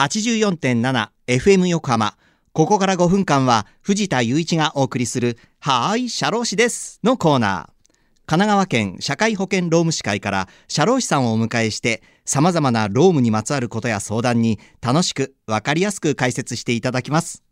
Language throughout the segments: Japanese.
84.7FM 横浜。ここから5分間は藤田雄一がお送りするはーい、社労士ですのコーナー。神奈川県社会保険労務士会から社労士さんをお迎えして様々な労務にまつわることや相談に楽しくわかりやすく解説していただきます。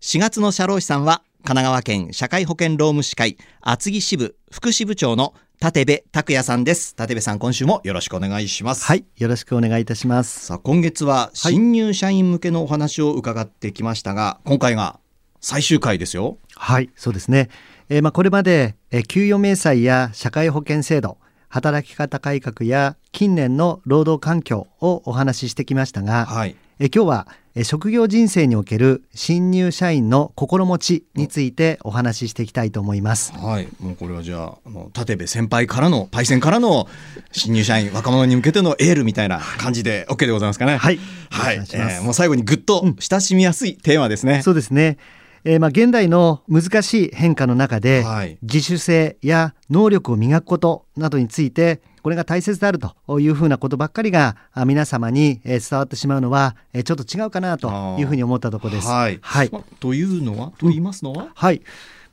4月の社労士さんは神奈川県社会保険労務士会厚木支部副支部長の立部拓也さんです。立部さん、今週もよろしくお願いします。はい、よろしくお願いいたします。さあ、今月は新入社員向けのお話を伺ってきましたが、今回が最終回ですよ。はい、そうですね。えー、まあこれまで、えー、給与明細や社会保険制度、働き方改革や近年の労働環境をお話ししてきましたが、はい、え今日はえ職業人生における新入社員の心持ちについてお話ししていきたいと思います。はい、もうこれはじゃあ、あの立部先輩からのパイセンからの新入社員若者に向けてのエールみたいな感じで OK でございますかね。はい、はい、えー、もう最後にぐっと親しみやすいテーマですね。うん、そうですね。えー、まあ現代の難しい変化の中で、はい、自主性や能力を磨くことなどについてこれが大切であるというふうなことばっかりが皆様に伝わってしまうのはちょっと違うかなというふうに思ったところです。はい、はいまというのは？と言いますのは、うん、はい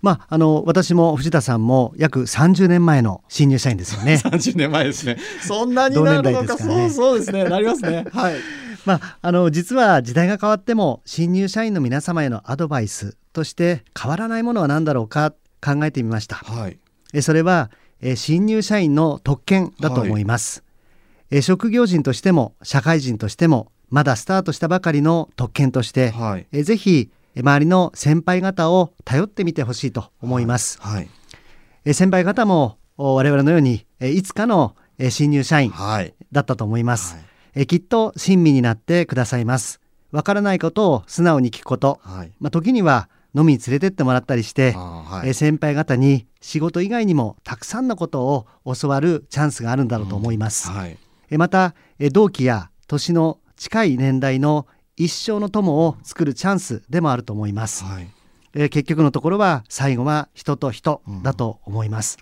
まあ、あの私も藤田さんも約30年前の新入社員ですよね。30年前ですね。そんなになるのか、ね、そうそうですね。なりますね。はい。まあ、あの実は時代が変わっても新入社員の皆様へのアドバイスとして変わらないものは何だろうか考えてみました。はい、えそれはえ新入社員の特権だと思います、はい、え職業人としても社会人としてもまだスタートしたばかりの特権として、はい、えぜひ周りの先輩方を頼ってみてほしいと思います、はい、え先輩方も我々のようにえいつかの新入社員だったと思います、えきっと親身になってくださいます。わからないことを素直に聞くこと、まあ、時には飲みに連れてってもらったりして、はい、え先輩方に仕事以外にもたくさんのことを教わるチャンスがあるんだろうと思います。うんはい、えまたえ同期や年の近い年代の一生の友を作るチャンスでもあると思います。はい、え結局のところは最後は人と人だと思います。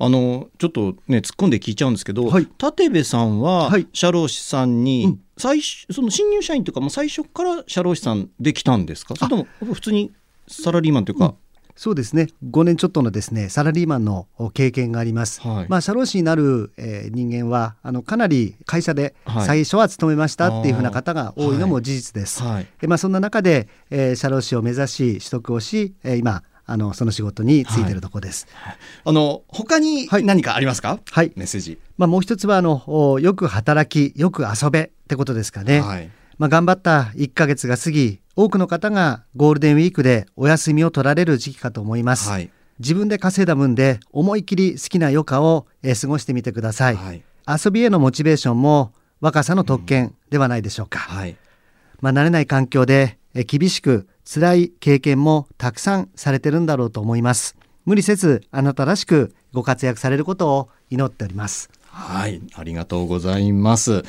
うん、あのちょっとね突っ込んで聞いちゃうんですけど、はい、立部さんは社労士さんに、うん、最初その新入社員というかもう最初から社労士さんできたんですか？それとも普通にサラリーマンというか、うん、そうですね。5年ちょっとのですねサラリーマンの経験があります、はい、まあ社労士になる、えー、人間はあのかなり会社で最初は勤めましたっていうふうな方が多いのも事実です、はい、えまあそんな中で、えー、社労士を目指し取得をし、えー、今あのその仕事についているところです、はい、あの他に何かありますか？はい。メッセージ。まあもう一つはあのよく働きよく遊べってことですかね、はいまあ、頑張った1ヶ月が過ぎ多くの方がゴールデンウィークでお休みを取られる時期かと思います、はい、自分で稼いだ分で思い切り好きな余暇を、えー、過ごしてみてください、はい、遊びへのモチベーションも若さの特権ではないでしょうか、うんはい、まあ、慣れない環境で、えー、厳しく辛い経験もたくさんされてるんだろうと思います。無理せずあなたらしくご活躍されることを祈っております。はい。ありがとうございます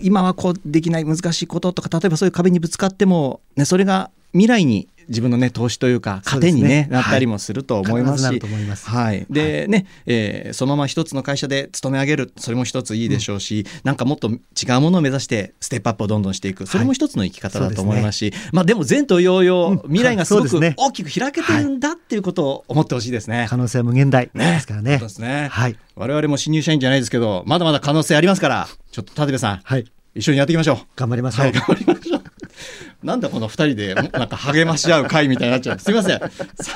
今はこうできない難しいこととか例えばそういう壁にぶつかっても、ね、それが未来に自分のね投資というか糧に、ね、なったりもすると思いますし、はい、で、ね、えー、そのまま一つの会社で勤め上げるそれも一ついいでしょうし、うん、なんかもっと違うものを目指してステップアップをどんどんしていくそれも一つの生き方だと思いますし、はいすね、まあでも前途洋々、未来がすごく大きく開けてるんだっていうことを思ってほしいですね。はい、可能性は無限大ですからね。そうですね。はい。我々も新入社員じゃないですけどまだまだ可能性ありますからちょっと立部さん、はい、一緒にやっていきましょう。頑張りましょう。はい、頑張りましょう。なんだこの二人で なんか励まし合う会みたいになっちゃう。すいません。さ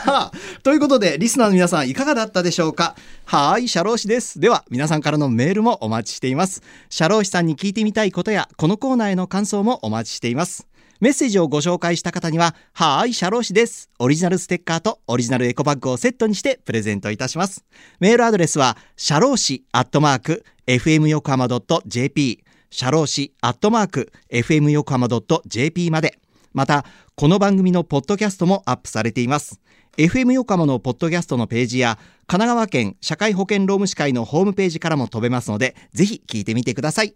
あ、ということでリスナーの皆さんいかがだったでしょうか？はい、社労士です。では皆さんからのメールもお待ちしています。社労士さんに聞いてみたいことやこのコーナーへの感想もお待ちしています。メッセージをご紹介した方には、はーい、社労士です。オリジナルステッカーとオリジナルエコバッグをセットにしてプレゼントいたします。メールアドレスは、社労士アットマーク、fm 横浜 .jp、社労士アットマーク、fm 横浜 .jp まで。また、この番組のポッドキャストもアップされています。FM 横浜のポッドキャストのページや、神奈川県社会保険労務士会のホームページからも飛べますので、ぜひ聞いてみてください。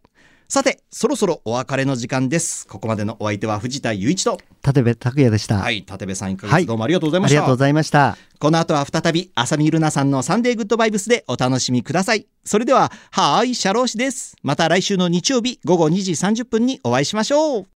さて、そろそろお別れの時間です。ここまでのお相手は藤田雄一と。立部拓也でした。はい、立部さん1ヶ月どうもありがとうございました。ありがとうございました。この後は再び、浅見ルナさんのサンデーグッドバイブスでお楽しみください。それでは、はーい、社労士です。また来週の日曜日午後2時30分にお会いしましょう。